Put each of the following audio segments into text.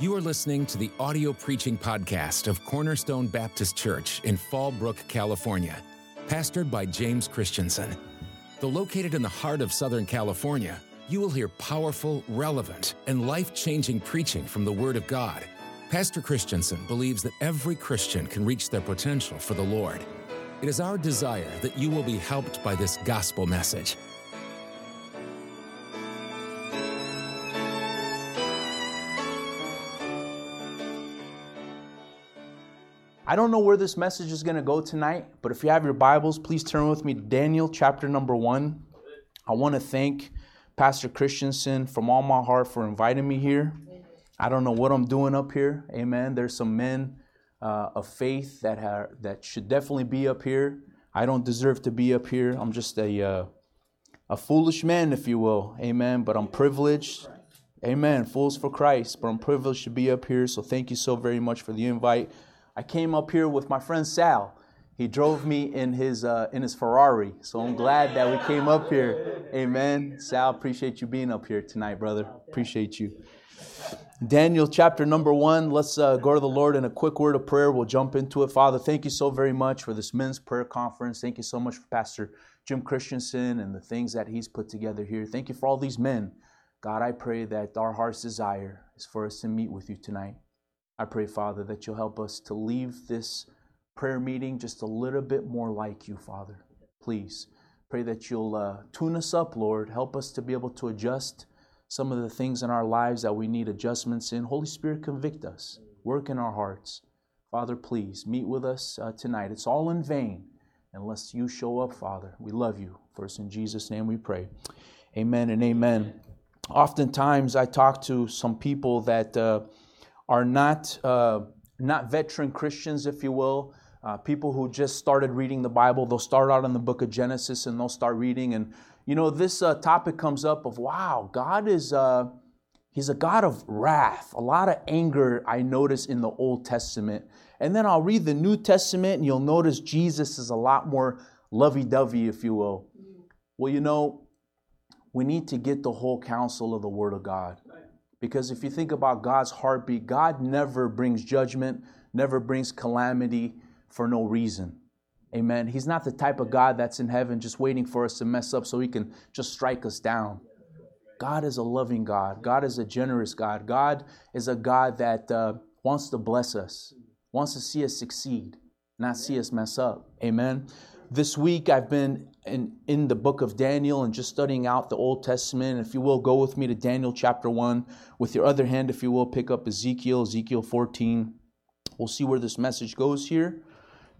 You are listening to the audio preaching podcast of Cornerstone Baptist Church in Fallbrook, California, pastored by James Christensen. Though located in the heart of Southern California, you will hear powerful, relevant, and life changing preaching from the Word of God. Pastor Christensen believes that every Christian can reach their potential for the Lord. It is our desire that you will be helped by this gospel message. I don't know where this message is going to go tonight, but if you have your Bibles, please turn with me to Daniel chapter number one. I want to thank Pastor Christensen from all my heart for inviting me here. I don't know what I'm doing up here. Amen. There's some men uh, of faith that that should definitely be up here. I don't deserve to be up here. I'm just a uh, a foolish man, if you will. Amen. But I'm privileged. Amen. Fools for Christ. But I'm privileged to be up here. So thank you so very much for the invite. I came up here with my friend Sal. He drove me in his uh, in his Ferrari, so I'm glad that we came up here. Amen. Sal, appreciate you being up here tonight, brother. Appreciate you. Daniel chapter number one. Let's uh, go to the Lord in a quick word of prayer. We'll jump into it. Father, thank you so very much for this men's prayer conference. Thank you so much for Pastor Jim Christensen and the things that he's put together here. Thank you for all these men. God, I pray that our heart's desire is for us to meet with you tonight. I pray, Father, that you'll help us to leave this prayer meeting just a little bit more like you, Father. Please pray that you'll uh, tune us up, Lord. Help us to be able to adjust some of the things in our lives that we need adjustments in. Holy Spirit, convict us, work in our hearts. Father, please meet with us uh, tonight. It's all in vain unless you show up, Father. We love you. First, in Jesus' name we pray. Amen and amen. Oftentimes, I talk to some people that. Uh, are not, uh, not veteran Christians, if you will. Uh, people who just started reading the Bible, they'll start out in the book of Genesis and they'll start reading. And, you know, this uh, topic comes up of, wow, God is, uh, He's a God of wrath. A lot of anger I notice in the Old Testament. And then I'll read the New Testament and you'll notice Jesus is a lot more lovey dovey, if you will. Well, you know, we need to get the whole counsel of the Word of God. Because if you think about God's heartbeat, God never brings judgment, never brings calamity for no reason. Amen. He's not the type of God that's in heaven just waiting for us to mess up so he can just strike us down. God is a loving God. God is a generous God. God is a God that uh, wants to bless us, wants to see us succeed, not see us mess up. Amen. This week I've been in, in the book of Daniel and just studying out the Old Testament. If you will, go with me to Daniel chapter 1. With your other hand, if you will, pick up Ezekiel, Ezekiel 14. We'll see where this message goes here.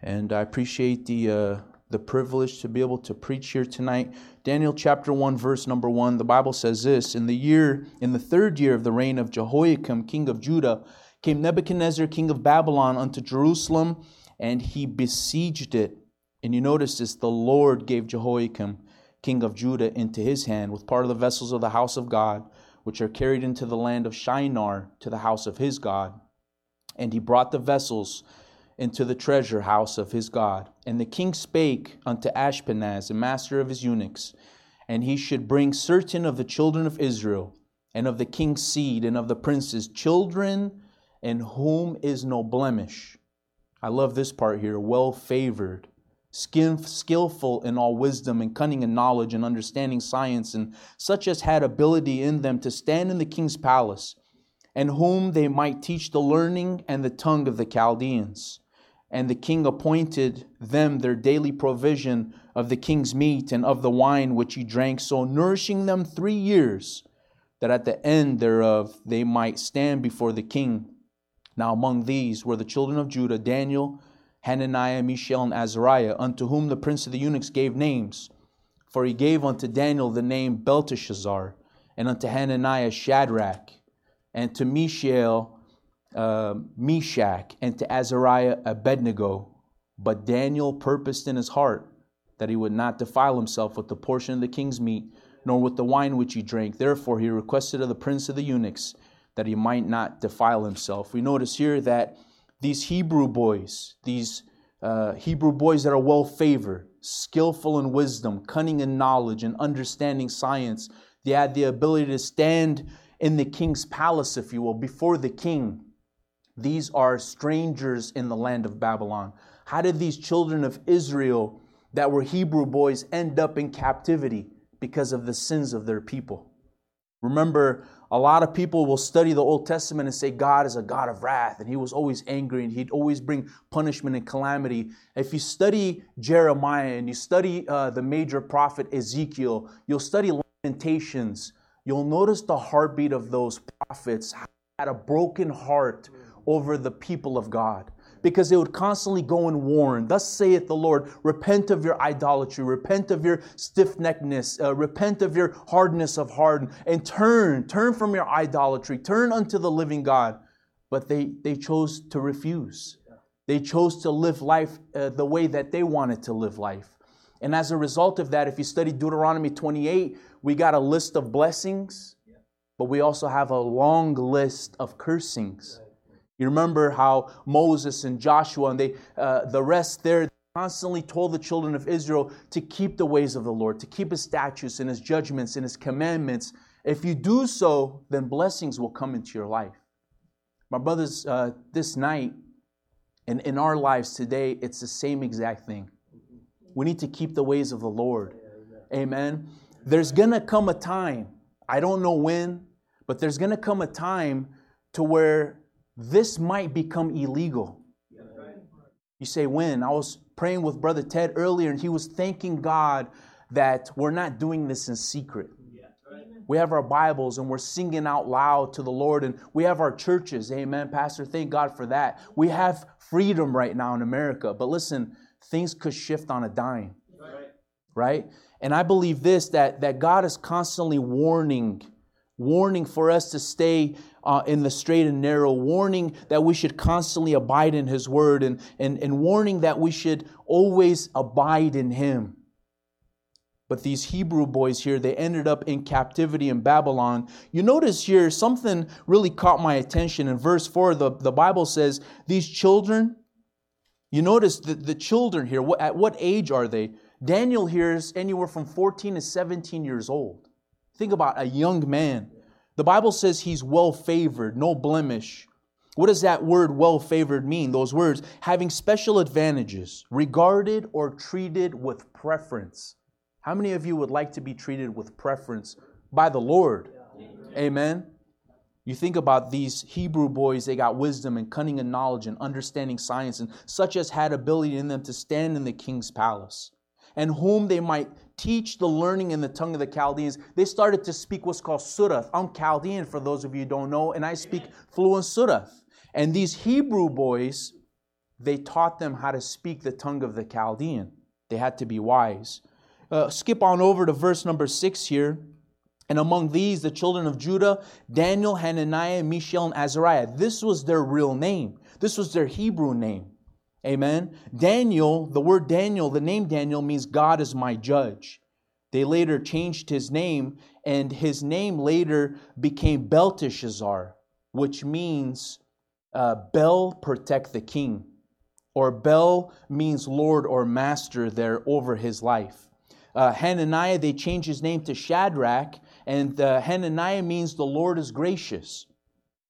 And I appreciate the, uh, the privilege to be able to preach here tonight. Daniel chapter 1, verse number 1, the Bible says this In the year, in the third year of the reign of Jehoiakim, king of Judah, came Nebuchadnezzar, king of Babylon, unto Jerusalem, and he besieged it and you notice this the Lord gave Jehoiakim, king of Judah, into his hand with part of the vessels of the house of God, which are carried into the land of Shinar to the house of his God. And he brought the vessels into the treasure house of his God. And the king spake unto Ashpenaz, the master of his eunuchs, and he should bring certain of the children of Israel, and of the king's seed, and of the princes, children in whom is no blemish. I love this part here well favored skillful in all wisdom and cunning and knowledge and understanding science, and such as had ability in them to stand in the king's palace, and whom they might teach the learning and the tongue of the Chaldeans. And the king appointed them their daily provision of the king's meat and of the wine which he drank, so nourishing them three years, that at the end thereof they might stand before the king. Now among these were the children of Judah, Daniel, Hananiah, Mishael, and Azariah, unto whom the prince of the eunuchs gave names. For he gave unto Daniel the name Belteshazzar, and unto Hananiah Shadrach, and to Mishael uh, Meshach, and to Azariah Abednego. But Daniel purposed in his heart that he would not defile himself with the portion of the king's meat, nor with the wine which he drank. Therefore he requested of the prince of the eunuchs that he might not defile himself. We notice here that these Hebrew boys, these uh, Hebrew boys that are well favored, skillful in wisdom, cunning in knowledge, and understanding science. They had the ability to stand in the king's palace, if you will, before the king. These are strangers in the land of Babylon. How did these children of Israel that were Hebrew boys end up in captivity? Because of the sins of their people. Remember, a lot of people will study the Old Testament and say God is a God of wrath, and He was always angry and He'd always bring punishment and calamity. If you study Jeremiah and you study uh, the major prophet Ezekiel, you'll study Lamentations, you'll notice the heartbeat of those prophets had a broken heart over the people of God because they would constantly go and warn, Thus saith the Lord, repent of your idolatry, repent of your stiff neckedness, uh, repent of your hardness of heart, and turn, turn from your idolatry, turn unto the living God. But they, they chose to refuse. They chose to live life uh, the way that they wanted to live life. And as a result of that, if you study Deuteronomy 28, we got a list of blessings, but we also have a long list of cursings. You remember how Moses and Joshua and they, uh, the rest there constantly told the children of Israel to keep the ways of the Lord, to keep his statutes and his judgments and his commandments. If you do so, then blessings will come into your life. My brothers, uh, this night and in our lives today, it's the same exact thing. We need to keep the ways of the Lord. Amen. There's going to come a time, I don't know when, but there's going to come a time to where this might become illegal. You say, when? I was praying with Brother Ted earlier, and he was thanking God that we're not doing this in secret. We have our Bibles and we're singing out loud to the Lord, and we have our churches. Amen, Pastor. Thank God for that. We have freedom right now in America. But listen, things could shift on a dime. Right? And I believe this that, that God is constantly warning, warning for us to stay uh, in the straight and narrow, warning that we should constantly abide in His Word, and, and, and warning that we should always abide in Him. But these Hebrew boys here, they ended up in captivity in Babylon. You notice here, something really caught my attention. In verse 4, the, the Bible says, These children, you notice the, the children here, what, at what age are they? Daniel here is anywhere from 14 to 17 years old. Think about a young man. The Bible says he's well favored, no blemish. What does that word well favored mean? Those words, having special advantages, regarded or treated with preference. How many of you would like to be treated with preference by the Lord? Amen. You think about these Hebrew boys, they got wisdom and cunning and knowledge and understanding science, and such as had ability in them to stand in the king's palace, and whom they might teach the learning in the tongue of the Chaldeans, they started to speak what's called Sudath. I'm Chaldean, for those of you who don't know, and I speak fluent Sudath. And these Hebrew boys, they taught them how to speak the tongue of the Chaldean. They had to be wise. Uh, skip on over to verse number six here. And among these, the children of Judah, Daniel, Hananiah, Mishael, and Azariah. This was their real name. This was their Hebrew name. Amen. Daniel, the word Daniel, the name Daniel means God is my judge. They later changed his name, and his name later became Belteshazzar, which means uh, Bel protect the king, or Bel means Lord or master there over his life. Uh, Hananiah, they changed his name to Shadrach, and uh, Hananiah means the Lord is gracious.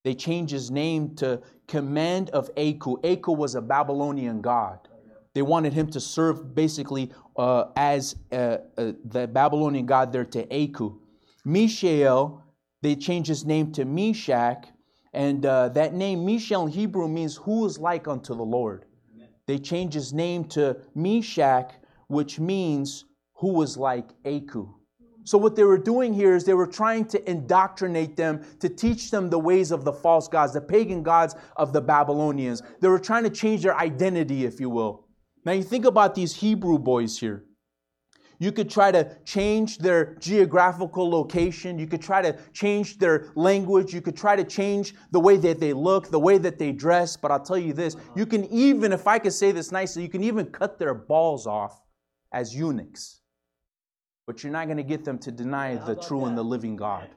They changed his name to command of Aku. Aku was a Babylonian god. They wanted him to serve basically uh, as uh, uh, the Babylonian god there to Aku. Mishael, they changed his name to Meshach, and uh, that name, Mishael in Hebrew, means who is like unto the Lord. They changed his name to Meshach, which means who was like Aku. So, what they were doing here is they were trying to indoctrinate them, to teach them the ways of the false gods, the pagan gods of the Babylonians. They were trying to change their identity, if you will. Now, you think about these Hebrew boys here. You could try to change their geographical location. You could try to change their language. You could try to change the way that they look, the way that they dress. But I'll tell you this you can even, if I could say this nicely, you can even cut their balls off as eunuchs but you're not going to get them to deny the true and the living God.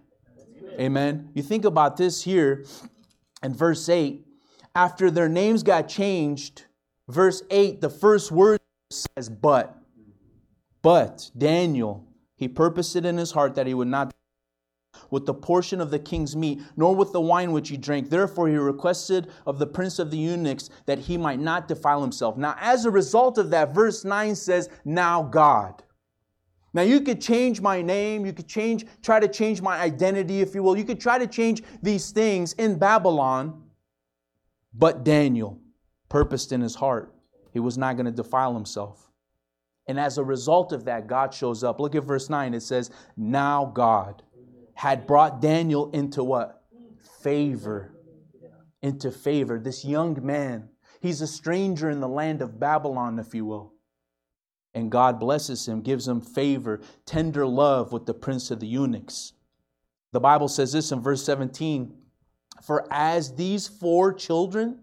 Amen. You think about this here in verse 8. After their names got changed, verse 8, the first word says, but. But Daniel, he purposed it in his heart that he would not with the portion of the king's meat, nor with the wine which he drank. Therefore, he requested of the prince of the eunuchs that he might not defile himself. Now, as a result of that, verse 9 says, Now God. Now, you could change my name, you could change, try to change my identity, if you will. You could try to change these things in Babylon, but Daniel purposed in his heart he was not going to defile himself. And as a result of that, God shows up. Look at verse 9. It says, Now God had brought Daniel into what? Favor. Into favor. This young man, he's a stranger in the land of Babylon, if you will. And God blesses him, gives him favor, tender love with the prince of the eunuchs. The Bible says this in verse 17 For as these four children,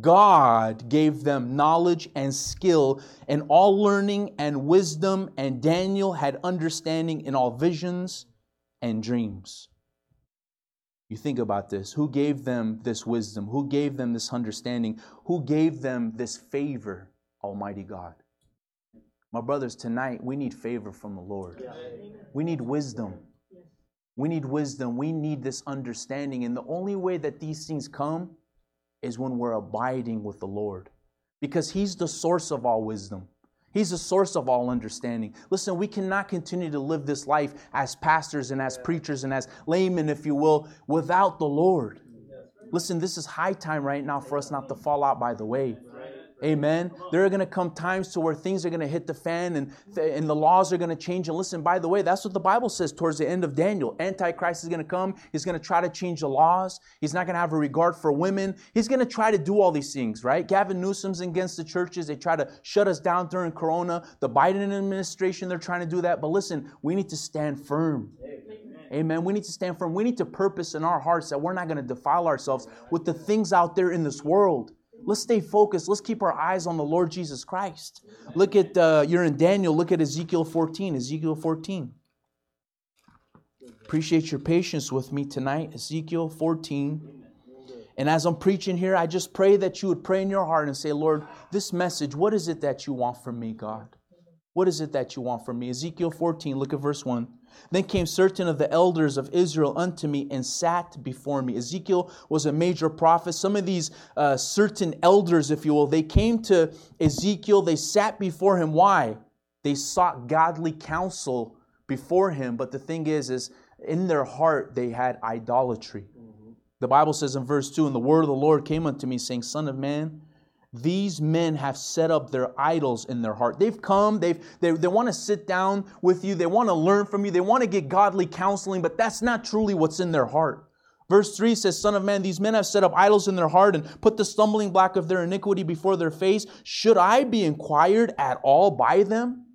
God gave them knowledge and skill and all learning and wisdom, and Daniel had understanding in all visions and dreams. You think about this. Who gave them this wisdom? Who gave them this understanding? Who gave them this favor? Almighty God. My brothers, tonight we need favor from the Lord. We need wisdom. We need wisdom. We need this understanding. And the only way that these things come is when we're abiding with the Lord because He's the source of all wisdom. He's the source of all understanding. Listen, we cannot continue to live this life as pastors and as preachers and as laymen, if you will, without the Lord. Listen, this is high time right now for us not to fall out by the way. Amen. There are going to come times to where things are going to hit the fan and, th- and the laws are going to change. And listen, by the way, that's what the Bible says towards the end of Daniel. Antichrist is going to come. He's going to try to change the laws. He's not going to have a regard for women. He's going to try to do all these things, right? Gavin Newsom's against the churches. They try to shut us down during Corona. The Biden administration, they're trying to do that. But listen, we need to stand firm. Amen. We need to stand firm. We need to purpose in our hearts that we're not going to defile ourselves with the things out there in this world. Let's stay focused. Let's keep our eyes on the Lord Jesus Christ. Look at, uh, you're in Daniel, look at Ezekiel 14. Ezekiel 14. Appreciate your patience with me tonight. Ezekiel 14. And as I'm preaching here, I just pray that you would pray in your heart and say, Lord, this message, what is it that you want from me, God? What is it that you want from me? Ezekiel 14, look at verse 1. Then came certain of the elders of Israel unto me and sat before me. Ezekiel was a major prophet. Some of these uh, certain elders, if you will, they came to Ezekiel, they sat before him. Why? They sought godly counsel before him. But the thing is, is in their heart they had idolatry. Mm-hmm. The Bible says in verse 2 And the word of the Lord came unto me, saying, Son of man, these men have set up their idols in their heart. They've come, they've, they, they want to sit down with you, they want to learn from you, they want to get godly counseling, but that's not truly what's in their heart. Verse 3 says, Son of man, these men have set up idols in their heart and put the stumbling block of their iniquity before their face. Should I be inquired at all by them?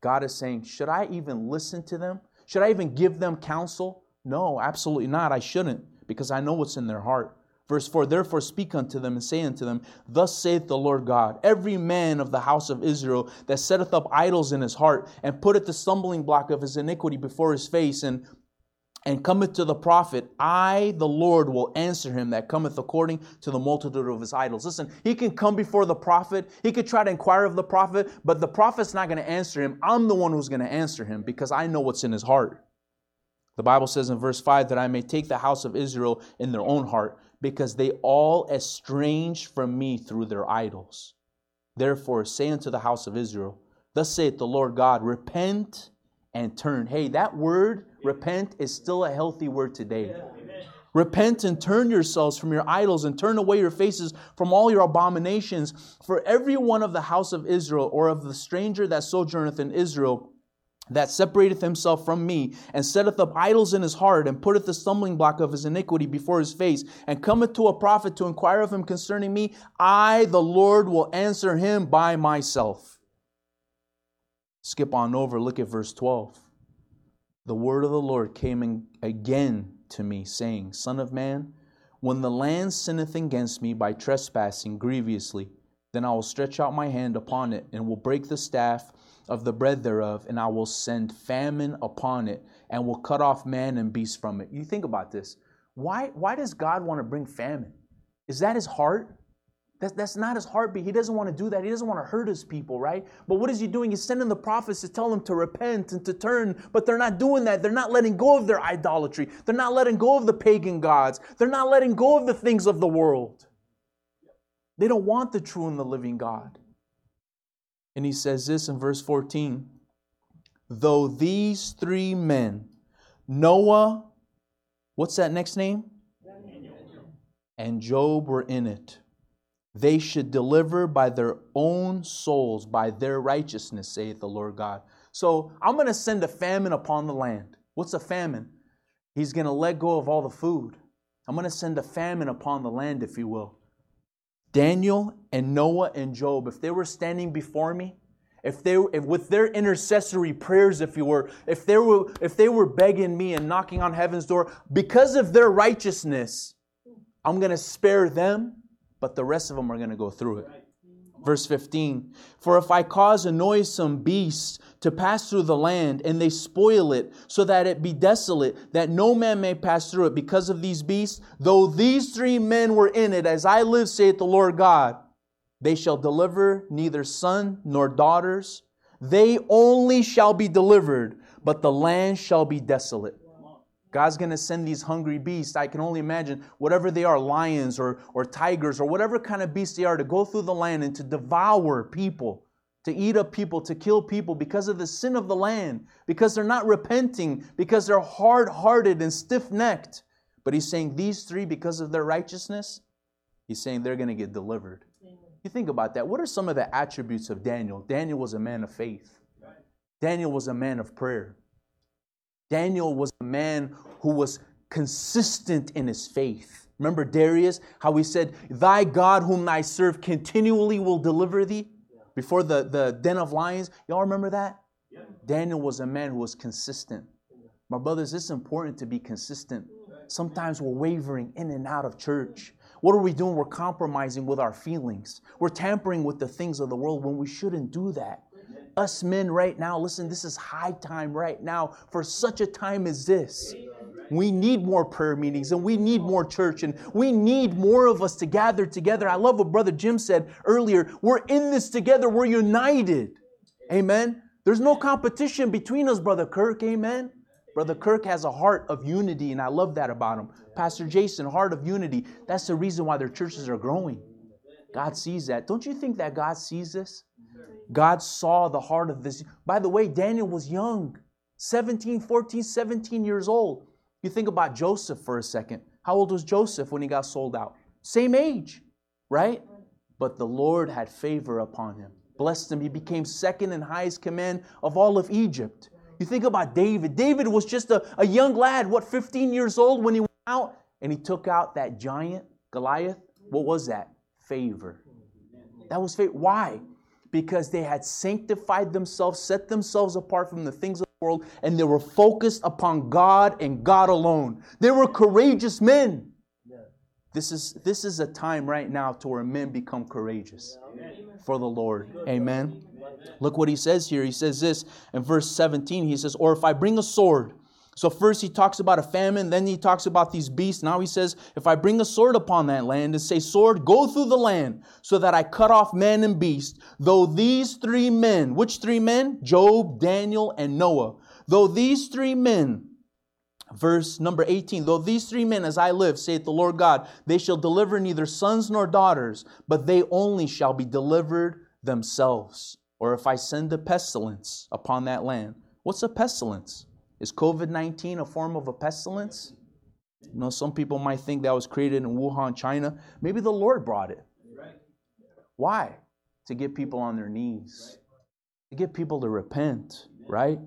God is saying, Should I even listen to them? Should I even give them counsel? No, absolutely not. I shouldn't because I know what's in their heart. Verse 4 Therefore speak unto them and say unto them, Thus saith the Lord God, every man of the house of Israel that setteth up idols in his heart, and putteth the stumbling block of his iniquity before his face, and and cometh to the prophet, I, the Lord, will answer him that cometh according to the multitude of his idols. Listen, he can come before the prophet. He could try to inquire of the prophet, but the prophet's not going to answer him. I'm the one who's going to answer him because I know what's in his heart. The Bible says in verse 5 that I may take the house of Israel in their own heart because they all estranged from me through their idols. Therefore, say unto the house of Israel, Thus saith the Lord God, repent and turn. Hey, that word, repent, is still a healthy word today. Yeah. Repent and turn yourselves from your idols and turn away your faces from all your abominations. For every one of the house of Israel or of the stranger that sojourneth in Israel, that separateth himself from me, and setteth up idols in his heart, and putteth the stumbling block of his iniquity before his face, and cometh to a prophet to inquire of him concerning me, I, the Lord, will answer him by myself. Skip on over, look at verse 12. The word of the Lord came again to me, saying, Son of man, when the land sinneth against me by trespassing grievously, then I will stretch out my hand upon it, and will break the staff of the bread thereof, and I will send famine upon it, and will cut off man and beast from it. You think about this. Why, why does God want to bring famine? Is that his heart? That's, that's not his heartbeat. He doesn't want to do that. He doesn't want to hurt his people, right? But what is he doing? He's sending the prophets to tell them to repent and to turn, but they're not doing that. They're not letting go of their idolatry. They're not letting go of the pagan gods. They're not letting go of the things of the world. They don't want the true and the living God. And he says this in verse 14 Though these three men, Noah, what's that next name? And Job were in it they should deliver by their own souls, by their righteousness, saith the Lord God. So I'm going to send a famine upon the land. What's a famine? He's going to let go of all the food. I'm going to send a famine upon the land, if you will. Daniel and Noah and Job, if they were standing before me, if they if with their intercessory prayers, if you were, if they were if they were begging me and knocking on heaven's door, because of their righteousness, I'm gonna spare them but the rest of them are to go through it. Verse 15 For if I cause a noisome beast to pass through the land, and they spoil it, so that it be desolate, that no man may pass through it because of these beasts, though these three men were in it, as I live, saith the Lord God, they shall deliver neither son nor daughters. They only shall be delivered, but the land shall be desolate. God's going to send these hungry beasts. I can only imagine whatever they are lions or, or tigers or whatever kind of beasts they are to go through the land and to devour people, to eat up people, to kill people because of the sin of the land, because they're not repenting, because they're hard hearted and stiff necked. But he's saying these three, because of their righteousness, he's saying they're going to get delivered. You think about that. What are some of the attributes of Daniel? Daniel was a man of faith, Daniel was a man of prayer. Daniel was a man who was consistent in his faith. Remember Darius, how he said, Thy God whom I serve continually will deliver thee before the, the den of lions. Y'all remember that? Yeah. Daniel was a man who was consistent. My brothers, it's important to be consistent. Sometimes we're wavering in and out of church. What are we doing? We're compromising with our feelings. We're tampering with the things of the world when we shouldn't do that us men right now, listen, this is high time right now for such a time as this. We need more prayer meetings and we need more church and we need more of us to gather together. I love what Brother Jim said earlier. We're in this together, we're united. Amen. There's no competition between us, Brother Kirk. Amen. Brother Kirk has a heart of unity, and I love that about him. Pastor Jason, heart of unity. That's the reason why their churches are growing. God sees that. Don't you think that God sees this? God saw the heart of this. By the way, Daniel was young 17, 14, 17 years old. You think about Joseph for a second. How old was Joseph when he got sold out? Same age, right? But the Lord had favor upon him, blessed him. He became second in highest command of all of Egypt. You think about David. David was just a, a young lad, what, 15 years old when he went out and he took out that giant, Goliath. What was that? Favor. That was favor. Why? Because they had sanctified themselves, set themselves apart from the things of the world, and they were focused upon God and God alone. They were courageous men. This is, this is a time right now to where men become courageous for the Lord. Amen. Look what he says here. He says this in verse 17. He says, Or if I bring a sword, so first he talks about a famine, then he talks about these beasts. Now he says, if I bring a sword upon that land and say, sword, go through the land so that I cut off man and beast, though these three men, which three men? Job, Daniel, and Noah. Though these three men, verse number 18, though these three men, as I live, saith the Lord God, they shall deliver neither sons nor daughters, but they only shall be delivered themselves. Or if I send a pestilence upon that land. What's a pestilence? Is COVID 19 a form of a pestilence? You know, some people might think that was created in Wuhan, China. Maybe the Lord brought it. Why? To get people on their knees, to get people to repent, right?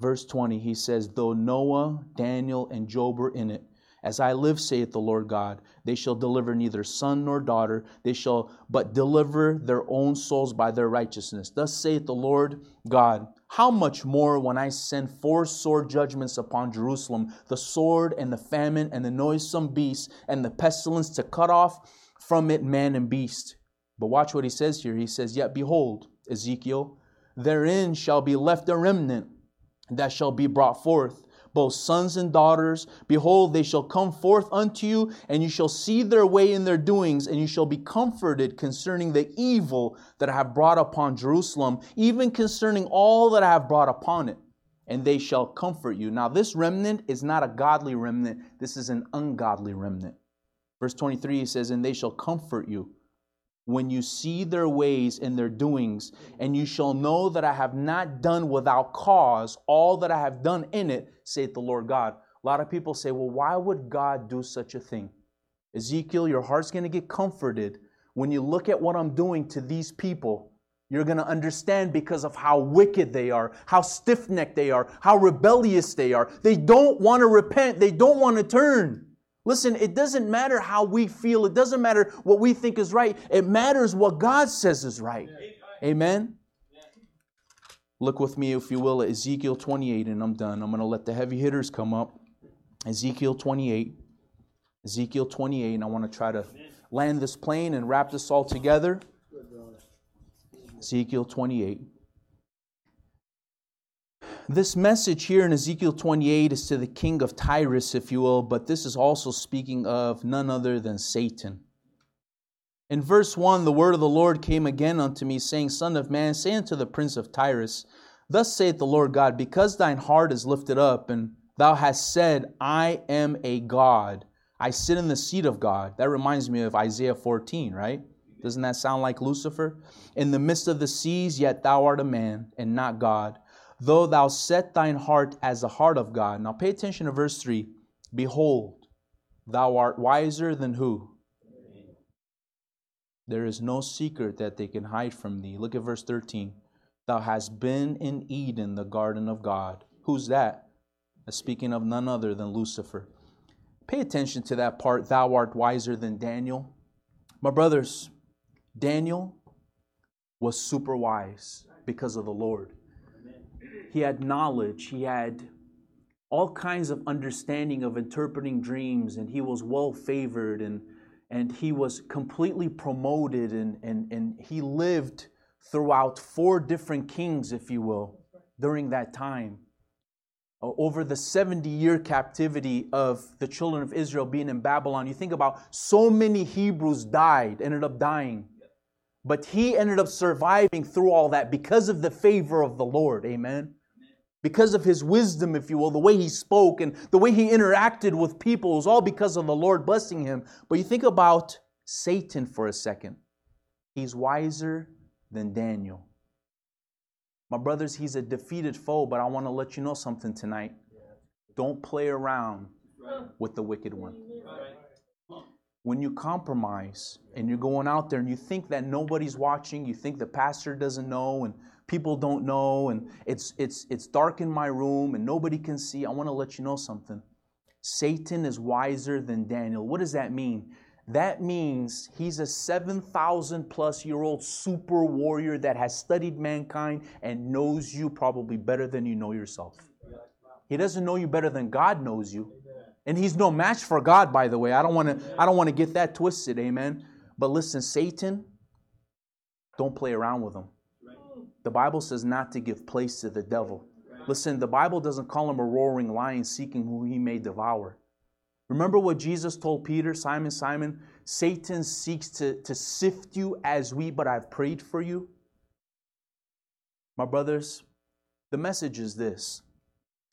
Verse 20, he says, Though Noah, Daniel, and Job were in it, as I live, saith the Lord God, they shall deliver neither son nor daughter, they shall but deliver their own souls by their righteousness. Thus saith the Lord God, how much more when I send four sore judgments upon Jerusalem, the sword and the famine and the noisome beast and the pestilence to cut off from it man and beast. But watch what he says here. He says, Yet behold, Ezekiel, therein shall be left a remnant that shall be brought forth both sons and daughters. Behold, they shall come forth unto you, and you shall see their way in their doings, and you shall be comforted concerning the evil that I have brought upon Jerusalem, even concerning all that I have brought upon it. And they shall comfort you. Now, this remnant is not a godly remnant, this is an ungodly remnant. Verse 23 says, And they shall comfort you when you see their ways and their doings, and you shall know that I have not done without cause all that I have done in it, saith the Lord God. A lot of people say, well, why would God do such a thing? Ezekiel, your heart's going to get comforted when you look at what I'm doing to these people. You're going to understand because of how wicked they are, how stiff necked they are, how rebellious they are. They don't want to repent, they don't want to turn. Listen, it doesn't matter how we feel, it doesn't matter what we think is right. It matters what God says is right. Amen. Look with me, if you will, at Ezekiel 28, and I'm done. I'm going to let the heavy hitters come up. Ezekiel 28. Ezekiel 28, and I want to try to land this plane and wrap this all together. Ezekiel 28. This message here in Ezekiel 28 is to the king of Tyrus, if you will, but this is also speaking of none other than Satan. In verse 1, the word of the Lord came again unto me, saying, Son of man, say unto the prince of Tyrus, Thus saith the Lord God, because thine heart is lifted up, and thou hast said, I am a God. I sit in the seat of God. That reminds me of Isaiah 14, right? Doesn't that sound like Lucifer? In the midst of the seas, yet thou art a man, and not God though thou set thine heart as the heart of God. Now pay attention to verse 3. Behold, thou art wiser than who? There is no secret that they can hide from thee. Look at verse 13. Thou hast been in Eden, the garden of God. Who's that? Speaking of none other than Lucifer. Pay attention to that part. Thou art wiser than Daniel. My brothers, Daniel was super wise because of the Lord he had knowledge, he had all kinds of understanding of interpreting dreams, and he was well favored and and he was completely promoted and, and, and he lived throughout four different kings, if you will, during that time. Over the 70 year captivity of the children of Israel being in Babylon, you think about so many Hebrews died, ended up dying. But he ended up surviving through all that because of the favor of the Lord. Amen because of his wisdom, if you will, the way he spoke and the way he interacted with people, was all because of the Lord blessing him. But you think about Satan for a second. He's wiser than Daniel. My brothers, he's a defeated foe, but I want to let you know something tonight. Don't play around with the wicked one. When you compromise and you're going out there and you think that nobody's watching, you think the pastor doesn't know, and people don't know and it's it's it's dark in my room and nobody can see i want to let you know something satan is wiser than daniel what does that mean that means he's a 7,000 plus year old super warrior that has studied mankind and knows you probably better than you know yourself. He doesn't know you better than God knows you. And he's no match for God, by the way. I don't want to I don't want to get that twisted, amen. But listen, Satan, don't play around with him. The Bible says not to give place to the devil. Listen, the Bible doesn't call him a roaring lion seeking who he may devour. Remember what Jesus told Peter, Simon, Simon, Satan seeks to, to sift you as wheat, but I've prayed for you. My brothers, the message is this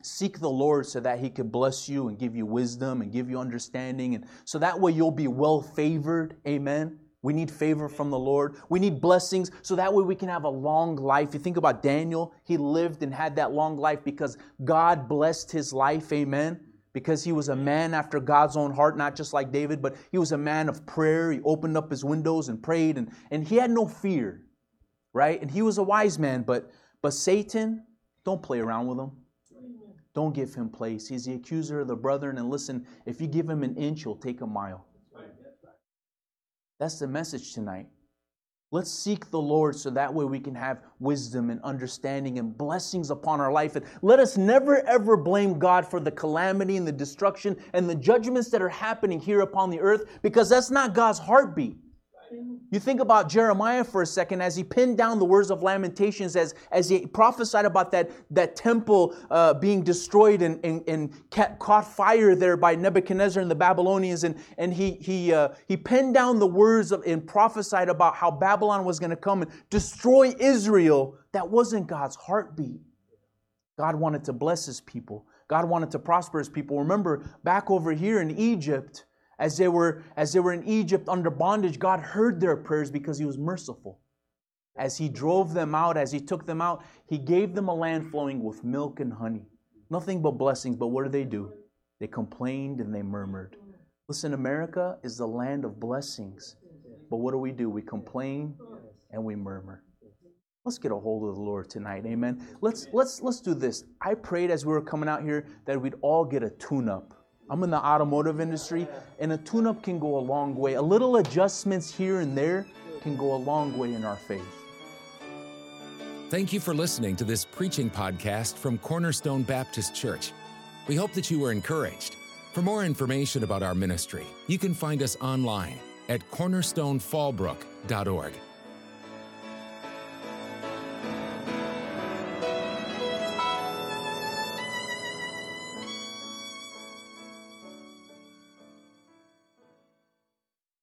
seek the Lord so that He can bless you and give you wisdom and give you understanding, and so that way you'll be well favored. Amen. We need favor from the Lord. We need blessings so that way we can have a long life. You think about Daniel, he lived and had that long life because God blessed his life. Amen. Because he was a man after God's own heart, not just like David, but he was a man of prayer. He opened up his windows and prayed, and, and he had no fear, right? And he was a wise man, but but Satan, don't play around with him. Don't give him place. He's the accuser of the brethren. And listen, if you give him an inch, he'll take a mile. That's the message tonight. Let's seek the Lord so that way we can have wisdom and understanding and blessings upon our life. And let us never ever blame God for the calamity and the destruction and the judgments that are happening here upon the earth because that's not God's heartbeat. You think about Jeremiah for a second as he pinned down the words of Lamentations, as, as he prophesied about that, that temple uh, being destroyed and, and, and caught fire there by Nebuchadnezzar and the Babylonians. And, and he, he, uh, he penned down the words of, and prophesied about how Babylon was going to come and destroy Israel. That wasn't God's heartbeat. God wanted to bless his people, God wanted to prosper his people. Remember, back over here in Egypt, as they were as they were in Egypt under bondage, God heard their prayers because he was merciful. As he drove them out, as he took them out, he gave them a land flowing with milk and honey. Nothing but blessings, but what did they do? They complained and they murmured. Listen, America is the land of blessings. But what do we do? We complain and we murmur. Let's get a hold of the Lord tonight. Amen. Let's let's let's do this. I prayed as we were coming out here that we'd all get a tune-up I'm in the automotive industry, and a tune up can go a long way. A little adjustments here and there can go a long way in our faith. Thank you for listening to this preaching podcast from Cornerstone Baptist Church. We hope that you were encouraged. For more information about our ministry, you can find us online at cornerstonefallbrook.org.